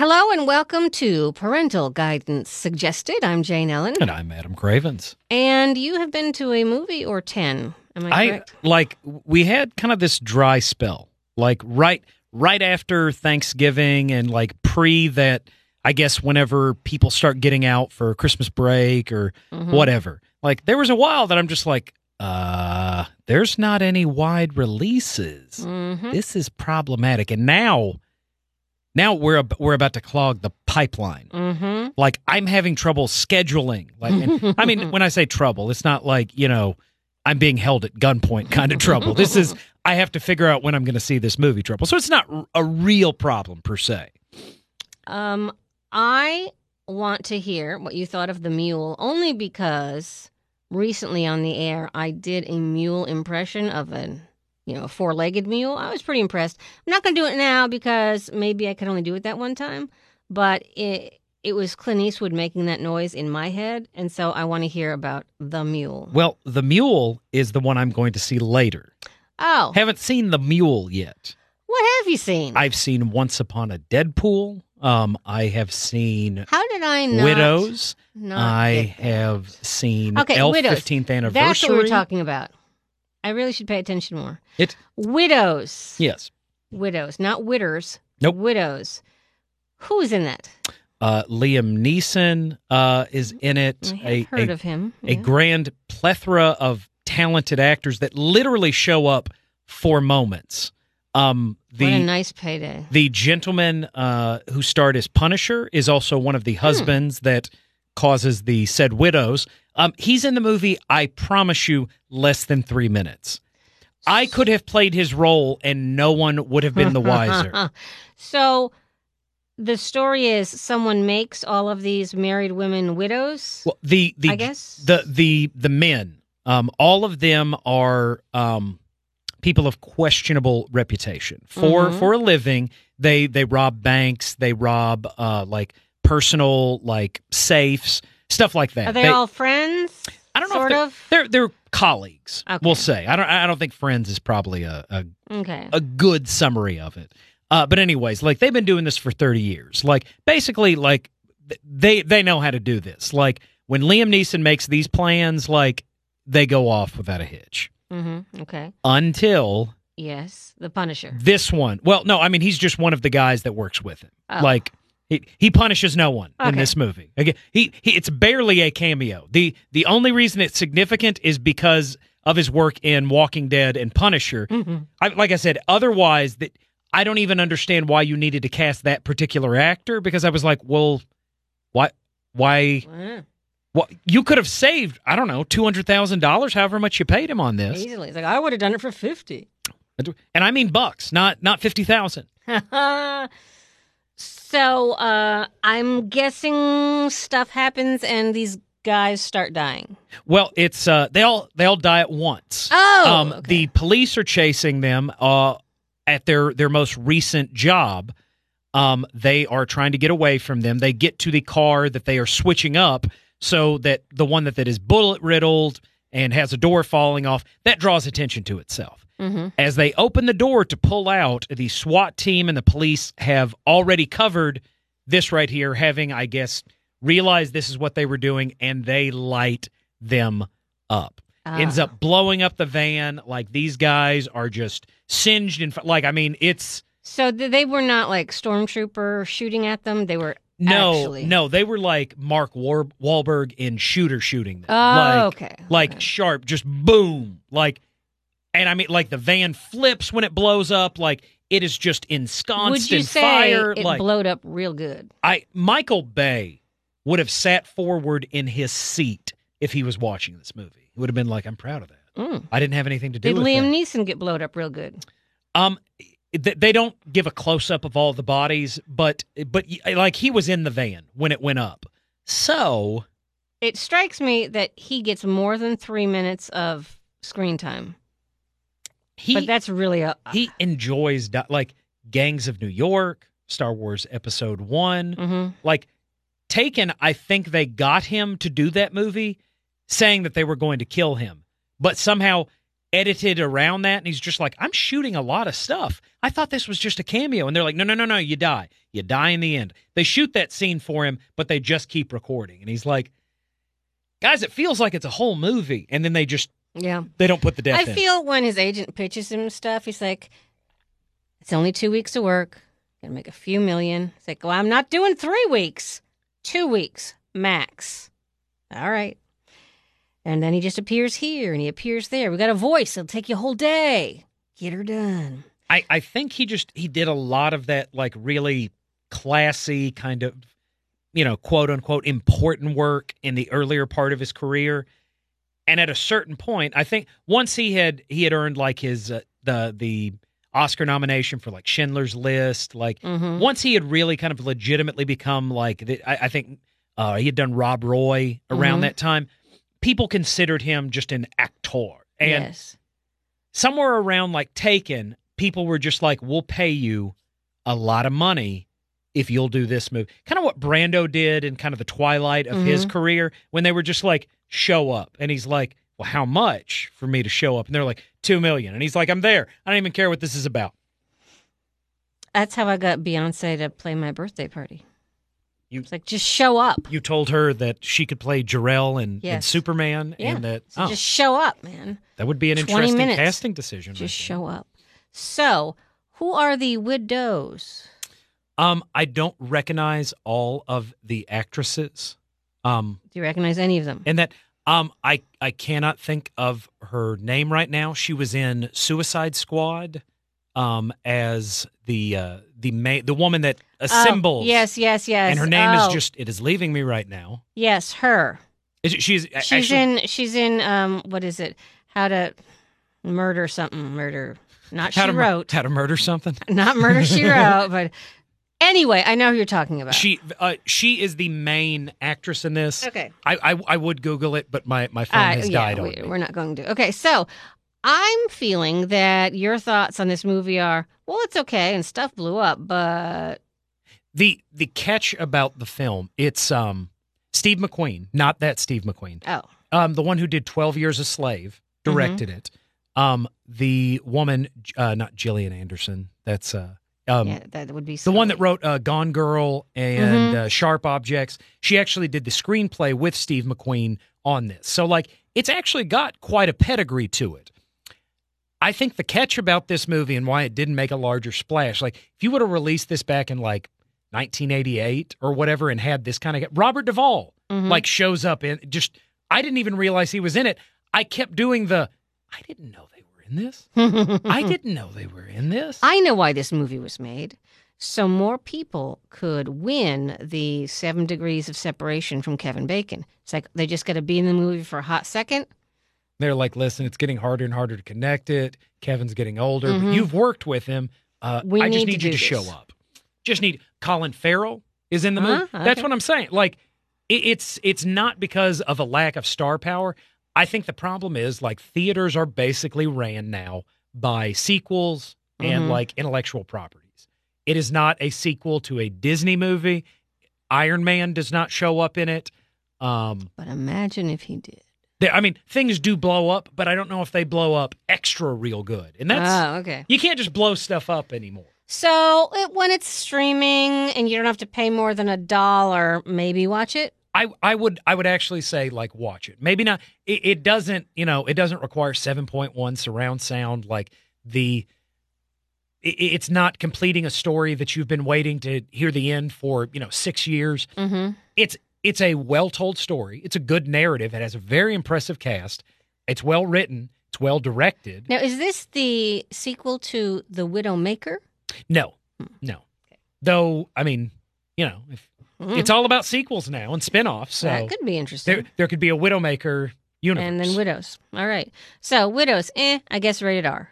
Hello and welcome to Parental Guidance Suggested. I'm Jane Ellen. And I'm Adam Cravens. And you have been to a movie or 10. Am I, I correct? like we had kind of this dry spell. Like right right after Thanksgiving and like pre that I guess whenever people start getting out for Christmas break or Mhm. whatever. Like there was a while that I'm just like uh there's not any wide releases. Mhm. This is problematic. And now now we're ab- we're about to clog the pipeline. Mhm. like I'm having trouble scheduling. Like, and, I mean, when I say trouble, it's not like you know I'm being held at gunpoint kind of trouble. This is I have to figure out when I'm going to see this movie trouble. So it's not r- a real problem per se. Um, I want to hear what you thought of the mule only because recently on the air I did a mule impression of an you know, a four-legged mule. I was pretty impressed. I'm not going to do it now because maybe I could only do it that one time, but it it was Clint Eastwood making that noise in my head, and so I want to hear about the mule. Well, the mule is the one I'm going to see later. Oh, Haven't seen the mule yet. what have you seen? I've seen Once Upon a Deadpool. Um, I have seen How did I not? Widows. not I have seen Okay, Elf Widows. 15th anniversary. That's what we're talking about. I really should pay attention more. It Widows. yes. Widows, not witters. Nope. Widows. Who's in that? Uh, Liam Neeson uh, is in it. I A, heard a, of him. a grand plethora of talented actors that literally show up for moments. Um, what a the nice payday. the gentleman uh, who starred as Punisher is also one of the Hmm. husbands that causes the said widows. Um, he's in the movie. I promise you, less than three minutes. I could have played his role, and no one would have been the wiser. so the story is someone makes all of these married women widows. Well, the the I guess. the the the men um all of them are um people of questionable reputation for Mhm. for a living they they rob banks they rob uh like personal like safes stuff like that Are they, all friends? i don't know sort if they're, of. they're they're colleagues Okay. we'll say i don't i don't think friends is probably a, a Okay. a good summary of it. Uh, but anyways, like they've been doing this for 30 years. Like basically, like they they know how to do this. Like when Liam Neeson makes these plans, like they go off without a hitch. mm-hmm. Okay. Until Yes. The Punisher. this one. Well, no, I mean he's just one of the guys that works with him. Oh. Like he, he punishes no one in this movie. Again, he, he it's barely a cameo. The the only reason it's significant is because of his work in Walking Dead and Punisher. Mhm. I, like I said, otherwise that I don't even understand why you needed to cast that particular actor because I was like, well, why, why, what? You could have saved, I don't know, two hundred thousand dollars, however much you paid him on this, Easily. Like I would have done it for fifty. and I mean bucks, not not fifty thousand. so uh, I'm guessing stuff happens and these guys start dying. Well, it's uh, they all they all die at once. Oh, um, okay. the police are chasing them uh, at their their most recent job. Um, they are trying to get away from them. They get to the car that they are switching up so that the one that, that is bullet riddled and has a door falling off that draws attention to itself. hmm As they open the door to pull out, the SWAT team and the police have already covered this right here, having, I guess, realized this is what they were doing, and they light them up. Ends Ah. up blowing up the van. Like these guys are just singed and like I mean, it's So they were not like stormtrooper shooting at them. They were no, actually. no. They were like Mark War- Wahlberg in Shooter shooting them. Oh, like, okay. like okay. sharp, just boom, like. And I mean, like the van flips when it blows up. Like it is just ensconced Would you in say fire. it like blowed up real good? I, Michael Bay would have sat forward in his seat if he was watching this movie. He would have been like, "I'm proud of that. Mm. I didn't have anything to do Did with Liam that." Neeson get blowed up real good? Um, they don't give a close up of all the bodies, but but like he was in the van when it went up. So It strikes me that he gets more than three minutes of screen time, he but that's really a he enjoys like Gangs of New York, Star Wars Episode One, Mhm. like Taken. I think they got him to do that movie, saying that they were going to kill him, but somehow edited around that and he's just like i'm shooting a lot of stuff i thought this was just a cameo and they're like no no no no you die you die in the end they shoot that scene for him but they just keep recording and he's like guys it feels like it's a whole movie and then they just Yeah. they don't put the death I in feel when his agent pitches him stuff, he's like, it's only two weeks of work. Gonna make a few million. It's like, well, I'm not doing three weeks, two weeks max. All right. And then he just appears here and he appears there. We got a voice. It'll take you a whole day. Get her done. I, I think he just he did a lot of that like really classy kind of you know quote unquote important work in the earlier part of his career and at a certain point i think once he had he had earned like his uh, the the oscar nomination for like schindler's list like Mm-hmm. once he had really kind of legitimately become like the, I, I think uh, he had done rob roy around Mhm. that time people considered him just an actor and yes. somewhere around like Taken, people were just like, "We'll pay you a lot of money if you'll do this move." Kind of what Brando did in kind of the twilight of his Mhm. career when they were just like, "Show up," and he's like, "Well, how much for me to show up?" And they're like, two million, and he's like, "I'm there. I don't even care what this is about." That's how I got Beyonce to play my birthday party. You- it's like, just show up. You told her that she could play Jor-El and, Yes. Superman, Yeah. and that So oh, just show up, man. that would be an interesting minutes. casting decision. Just show up. So, who are the widows? Um, I don't recognize all of the actresses. Um, Do you recognize any of them? and that um i i cannot think of her name right now she was in suicide squad um as the uh the ma- the woman that assembles Oh, yes, yes, yes. and her name Oh, is just it is leaving me right now yes, her. is it, she's She's actually in. She's in. Um, what is it? How to murder something? Murder. Not how she to wrote. how to murder something Not murder she wrote. But anyway, I know who you're talking about. she uh she is the main actress in this okay. I, I i would google it but my my phone Uh, has yeah, died on me we're not going to. Okay, so I'm feeling that your thoughts on this movie are well, it's okay and stuff blew up, but the the catch about the film it's um steve mcqueen not that steve mcqueen oh, um, the one who did 12 Years a Slave, directed Mm-hmm. it. Um, the woman, uh, not Gillian Anderson, that's uh, um, yeah, that would be the one that wrote uh, Gone Girl and Mhm. uh, Sharp Objects. She actually did the screenplay with Steve McQueen on this. So, like, it's actually got quite a pedigree to it. I think the catch about this movie and why it didn't make a larger splash, like, if you would have released this back in like 1988 or whatever and had this kind of Robert Duvall Mhm. like shows up in just I didn't even realize he was in it. I kept doing the I didn't know they were in this. I didn't know they were in this. I know why this movie was made. So more people could win the seven degrees of separation from Kevin Bacon. It's like they just got to be in the movie for a hot second. They're like, listen, it's getting harder and harder to connect it. Kevin's getting older, Mhm. but you've worked with him. Uh, I just need you to show up. Just need Colin Farrell is in the movie. Uh-huh, That's okay. what I'm saying. Like, it, it's it's not because of a lack of star power. I think the problem is like theaters are basically ran now by sequels and Mhm. like intellectual properties. It is not a sequel to a Disney movie. Iron Man does not show up in it. Um, But imagine if he did. they, I mean, things do blow up, but I don't know if they blow up extra real good. And that's oh, okay. you can't just blow stuff up anymore. So it, when it's streaming and you don't have to pay more than a dollar, maybe watch it. I, I would I would actually say like watch it. Maybe not. It, it doesn't you know it doesn't require seven point one surround sound like the. it- It's not completing a story that you've been waiting to hear the end for you know six years. Mm-hmm. It's it's a well told story. It's a good narrative. It has a very impressive cast. It's well written. It's well directed. Now, is this the sequel to The Widow No, no. Though I mean, you know, if, Mm. it's all about sequels now and spin-offs. So that could be interesting. there there could be a Widowmaker universe. and then widows. All right. So widows, eh? I guess rated R.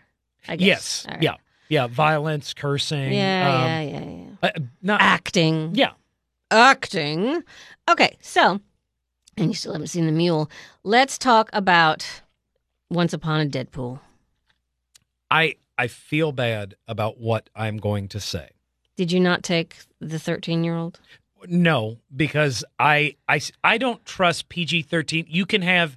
I guess. Yes. Right. Yeah. Yeah. Violence, cursing. Yeah, um, yeah, yeah, yeah. uh, not. Acting. yeah. Acting. Okay. So, and you still haven't seen the mule. Let's talk about Once Upon a Deadpool. I I feel bad about what I'm going to say. Did you not take the thirteen-year-old? No, because I I I don't trust PG-13. You can have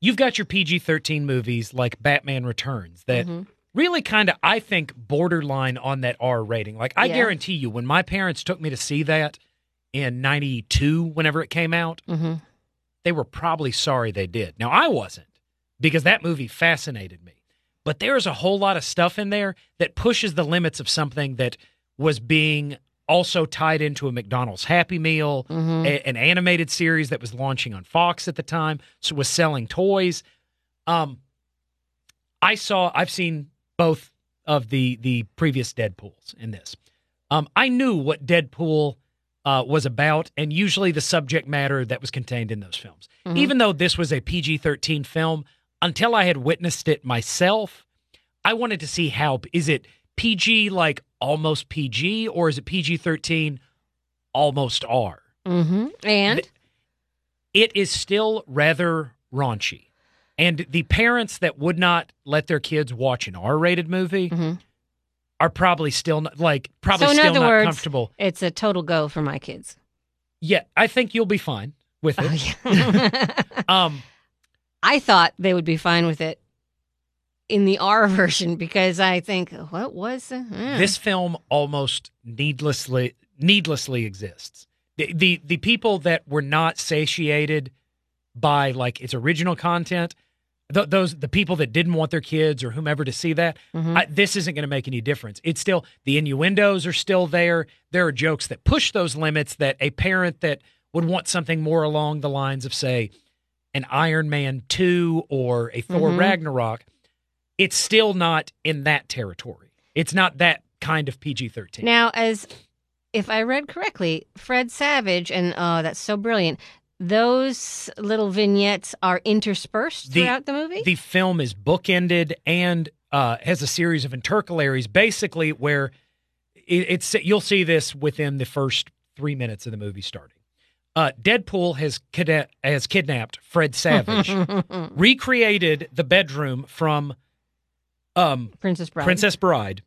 you've got your PG 13 movies like Batman Returns that Mhm. really kind of, I think, borderline on that R rating. Like, I Yeah. guarantee you, when my parents took me to see that in 92, whenever it came out, hmm they were probably sorry they did. Now, I wasn't because that movie fascinated me. But there's a whole lot of stuff in there that pushes the limits of something that was being also tied into a McDonald's Happy Meal, hmm a- an animated series that was launching on Fox at the time, so was selling toys. Um, I saw, I've seen both of the the previous Deadpool's in this. Um, I knew what Deadpool uh, was about, and usually the subject matter that was contained in those films. Mhm. Even though this was a PG thirteen film, until I had witnessed it myself, I wanted to see how is it PG like almost PG, or is it PG thirteen almost R? hmm And Th- it is still rather raunchy. And the parents that would not let their kids watch an R-rated movie Mhm. are probably still not, like probably So still not words- comfortable. it's a total go for my kids. Yeah, I think you'll be fine with Oh, it. yeah. Um, I thought they would be fine with it in the R version because I think what was the, eh. this film almost needlessly needlessly exists. The, the the people that were not satiated by like its original content, th- those the people that didn't want their kids or whomever to see that, Mhm. I, this isn't going to make any difference. It's still the innuendos are still there. There are jokes that push those limits that a parent that would want something more along the lines of say an Iron Man 2 or a Thor Mhm. Ragnarok, it's still not in that territory. It's not that kind of PG-13. Now, as if I read correctly, Fred Savage and oh, that's so brilliant. Those little vignettes are interspersed The- throughout the movie. the film is bookended and uh, has a series of intercalaries, basically where it, it's you'll see this within the first three minutes of the movie starting. Uh, Deadpool has kida- has kidnapped Fred Savage, recreated the bedroom from um, Princess Bride. Princess Bride,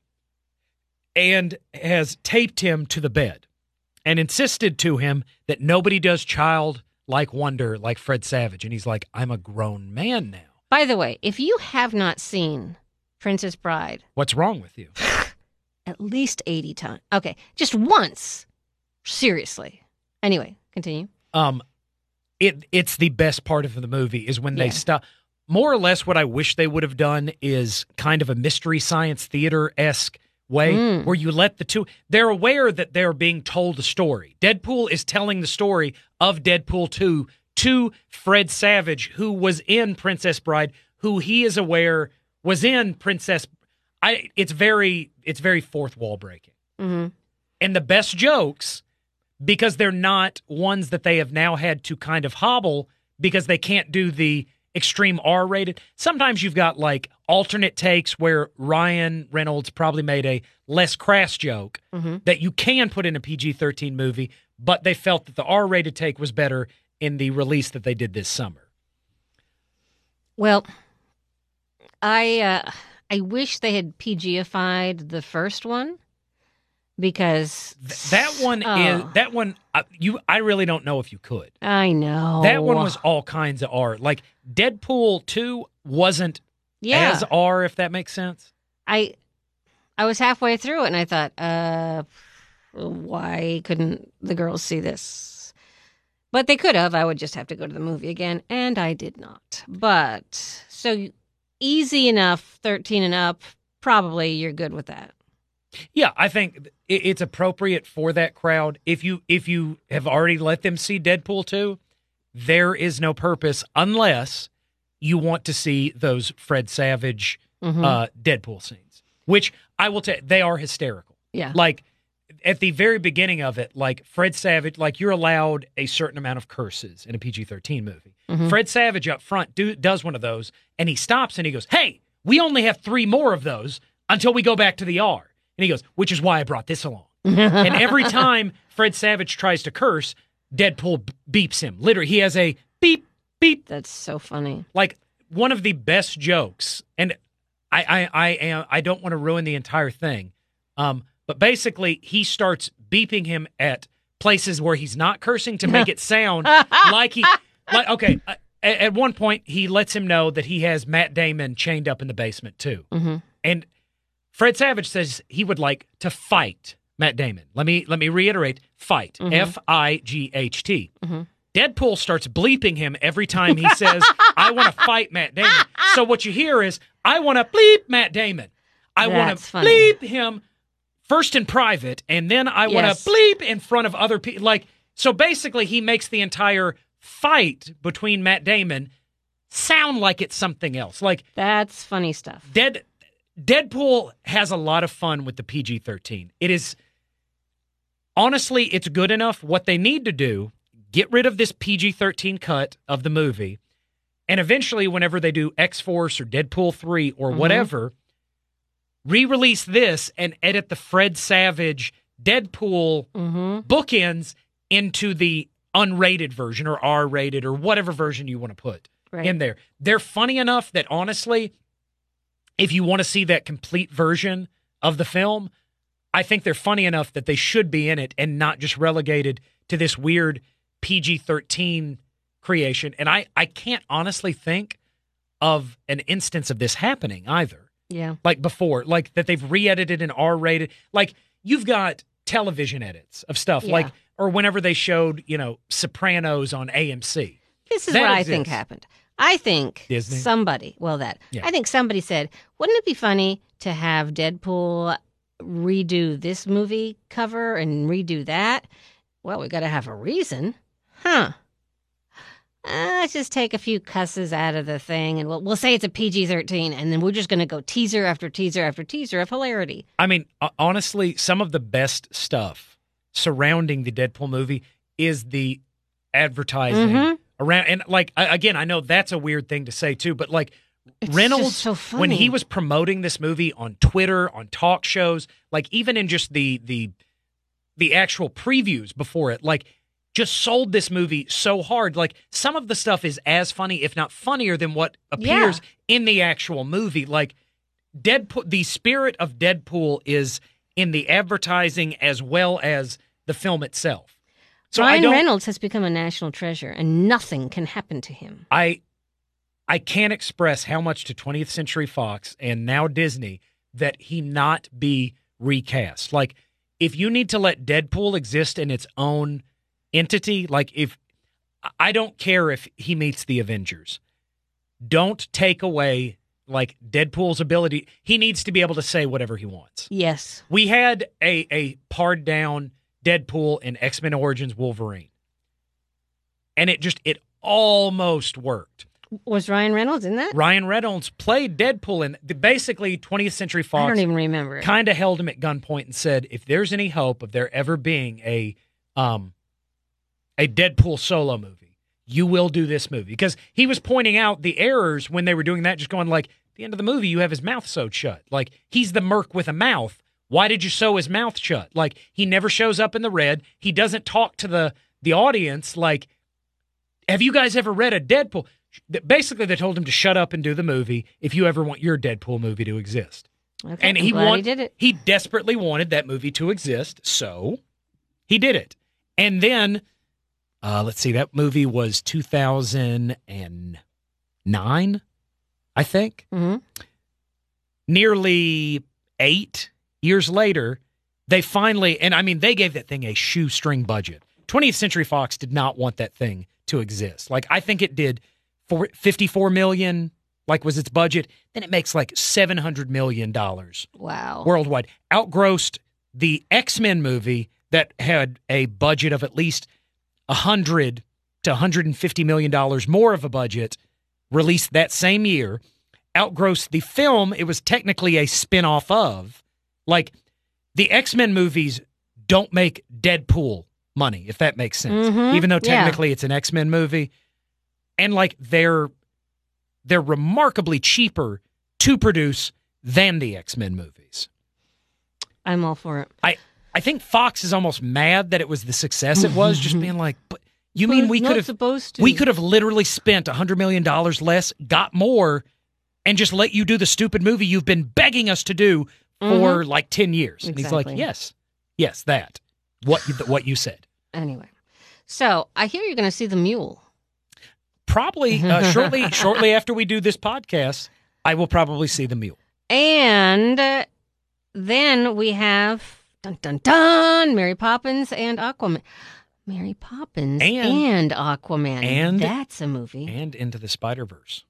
and has taped him to the bed, and insisted to him that nobody does child like wonder like Fred Savage, and he's like, "I'm a grown man now." By the way, if you have not seen Princess Bride What's wrong with you? at least 80 times. Okay, just once. Seriously. Anyway, continue. Um, it it's the best part of the movie is when they stop. More or less, what I wish they would have done is kind of a mystery science theater esque way Mm. where you let the two. They're aware that they're being told a story. Deadpool is telling the story of Deadpool two to Fred Savage, who was in Princess Bride, who he is aware was in Princess. I. It's very. It's very fourth wall breaking hmm and the best jokes because they're not ones that they have now had to kind of hobble because they can't do the extreme R rated. Sometimes you've got like alternate takes where Ryan Reynolds probably made a less crass joke hmm that you can put in a PG 13 movie, but they felt that the R rated take was better in the release that they did this summer. Well, I uh, I wish they had PGified the first one because Th- that one is Oh, that one uh, you I really don't know if you could. I know That one was all kinds of R. Like Deadpool 2 wasn't yeah. as R, if that makes sense. I I was halfway through it and I thought, uh, why couldn't the girls see this? But they could have. I would just have to go to the movie again, and I did not. But so easy enough, thirteen and up. Probably you're good with that. Yeah, I think it's appropriate for that crowd. If you if you have already let them see Deadpool 2, there is no purpose unless you want to see those Fred Savage Mhm. uh, Deadpool scenes, which I will tell they are hysterical. yeah. Like at the very beginning of it, like Fred Savage, like you're allowed a certain amount of curses in a PG 13 movie. Mhm. Fred Savage up front do, does one of those and he stops and he goes, Hey, we only have three more of those until we go back to the R. And he goes, Which is why I brought this along. and every time Fred Savage tries to curse, Deadpool beeps him. Literally, he has a beep, beep, That's so funny. like one of the best jokes. And I, I, I am, I don't want to ruin the entire thing. Um, but basically, he starts beeping him at places where he's not cursing to make it sound like he, like okay. Uh, at, at one point he lets him know that he has Matt Damon chained up in the basement too. Mhm. And Fred Savage says he would like to fight Matt Damon. Let me let me reiterate: fight. Mm-hmm. F I G H T. Mm-hmm. Deadpool starts bleeping him every time he says, "I want to fight Matt Damon." So what you hear is, "I want to bleep Matt Damon. I want That's to funny. bleep him first in private, and then I want Yes. to bleep in front of other people." Like so, basically, he makes the entire fight between Matt Damon sound like it's something else. Like That's funny stuff. Dead Deadpool has a lot of fun with the PG 13. It is honestly, it's good enough. What they need to do, get rid of this PG 13 cut of the movie, and eventually, whenever they do X Force or Deadpool 3 or whatever, re release this and edit the Fred Savage Deadpool Mm-hmm. bookends into the unrated version or R rated or whatever version you want to put Right. in there. They're funny enough that honestly, if you want to see that complete version of the film, I think they're funny enough that they should be in it and not just relegated to this weird PG 13 creation. And I, I can't honestly think of an instance of this happening either Yeah. like before, like that they've re-edited and R-rated. Like you've got television edits of stuff, Yeah. like or whenever they showed, you know, Sopranos on AMC. This is That what I think happened. I think Disney? somebody, well, that, Yeah. I think somebody said, wouldn't it be funny to have Deadpool redo this movie cover and redo that? Well, we got to have a reason. Huh. Uh, let's just take a few cusses out of the thing and we'll, we'll say it's a PG 13 and then we're just going to go teaser after teaser after teaser of hilarity. I mean, honestly, some of the best stuff surrounding the Deadpool movie is the advertising Mhm. Around and like again, I know that's a weird thing to say too, but like It's Reynolds so when he was promoting this movie on Twitter, on talk shows, like even in just the the the actual previews before it, like just sold this movie so hard. Like some of the stuff is as funny, if not funnier, than what appears in the actual movie. Like Deadpool, the spirit of Deadpool is in the advertising as well as the film itself. So Ryan. Reynolds has become a national treasure and nothing can happen to him. I I can't express how much to 20th Century Fox and now Disney that he not be recast. Like if you need to let Deadpool exist in its own entity, like if I don't care if he meets the Avengers. Don't take away like Deadpool's ability. He needs to be able to say whatever he wants. Yes. We had a a pared down Deadpool in X Men Origins Wolverine, and it just it almost worked. Was Ryan Reynolds in that? Ryan Reynolds played Deadpool, in the- basically 20th Century Fox. I don't even remember. kind of held him at gunpoint and said, "If there's any hope of there ever being a um a Deadpool solo movie, you will do this movie." Because he was pointing out the errors when they were doing that, just going like, "The end of the movie, you have his mouth sewed shut. Like he's the merc with a mouth. Why did you sew his mouth shut? Like he never shows up in the red. He doesn't talk to the the audience. Like, have you guys ever read a Deadpool?" Basically, they told him to shut up and do the movie if you ever want your Deadpool movie to exist Okay, and I'm he glad want, he. He desperately wanted that movie to exist, so he did it. And then, uh, let's see, that movie was two thousand and nine, I think. Mm-hmm. Nearly eight years later, they finally, and I mean, they gave that thing a shoestring budget. 20th Century Fox did not want that thing to exist. Like, I think it did for 54 million, like was its budget. Then it makes like 700 million dollars Wow. worldwide. Outgrossed the X Men movie that had a budget of at least 100 to 150 million dollars more of a budget, released that same year. Outgrossed the film it was technically a spin off of. Like the X Men movies don't make Deadpool money, if that makes sense. Mhm. Even though Yeah. technically it's an X Men movie. And like they're they're remarkably cheaper to produce than the X Men movies. I'm all for it. I I think Fox is almost mad that it was the success it was, just being like, but you mean we could have supposed to. we could have literally spent a hundred million dollars less, got more, and just let you do the stupid movie you've been begging us to do for like ten years. And he's like, Mm-hmm. Yes, yes, that what you, what you said. Anyway, so I hear you're going to see the mule. probably uh, shortly shortly after we do this podcast, I will probably see the mule. And uh, then we have dun dun dun Mary Poppins and Aquaman. Mary Poppins And- and, Aquaman. and- that's a movie. And into the Spider Verse.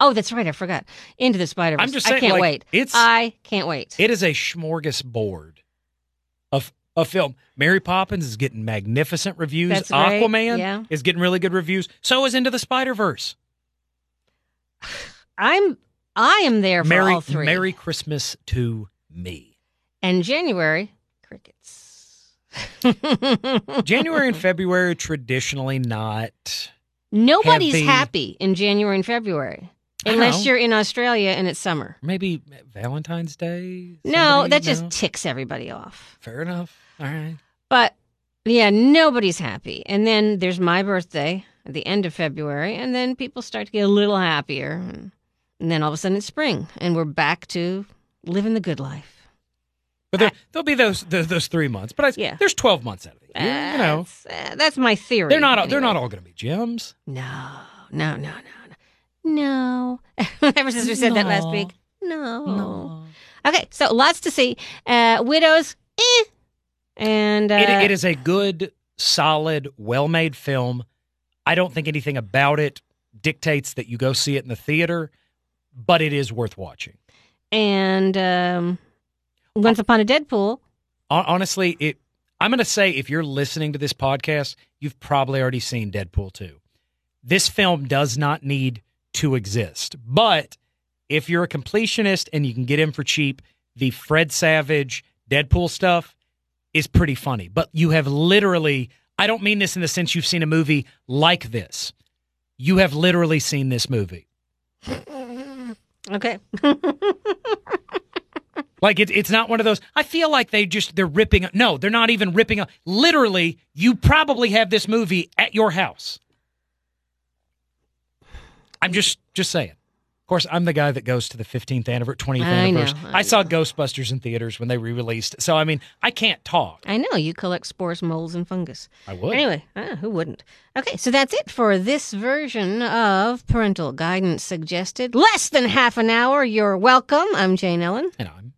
Oh, that's right. I forgot. Into the Spider Verse. I'm just saying, I can't like, wait. it's- I can't wait. It is a smorgasbord of a film. Mary Poppins is getting magnificent reviews. That's right, Aquaman yeah. is getting really good reviews. So is Into the Spider Verse. I'm I am there for Merry all three. Merry Christmas to me. and January crickets. January and February are traditionally not. Nobody's heavy- happy in January and February unless you're in Australia and it's summer. Maybe Valentine's Day. No, that just no? ticks everybody off. fair enough. All right. But yeah, nobody's happy. And then there's my birthday at the end of February, and then people start to get a little happier. And then all of a sudden it's spring, and we're back to living the good life. But there, there'll be those, those those three months. But I, Yeah. there's twelve months out of the year. you know, That's, uh, that's my theory. they're not they're not all going to be gems. No, no, no, no, no. No. Ever since we said that last No. week. No. Okay, so lots to see. Uh, Widows, eh. And uh, It, it is a good, solid, well-made film. I don't think anything about it dictates that you go see it in the theater, but it is worth watching. and um, Once Upon a Deadpool. Honestly, it. I'm going to say if you're listening to this podcast, you've probably already seen Deadpool 2. This film does not need to exist, but if you're a completionist and you can get in for cheap, the Fred Savage Deadpool stuff is pretty funny. But you have literally, I don't mean this in the sense you've seen a movie like this. You have literally seen this movie. Okay. Like it, it's not one of those. I feel like they just they're ripping. No, they're not even ripping. up. Literally, you probably have this movie at your house. I'm just just saying. Of course, I'm the guy that goes to the 15th anniversary, 20th I know, anniversary. I I saw know. Ghostbusters in theaters when they re-released. So I mean, I can't talk. I know you collect spores, moles, and fungus. I would. Anyway, ah, who wouldn't? Okay, so that's it for this version of Parental Guidance Suggested. Less than half an hour. You're welcome. I'm Jane Ellen. And I'm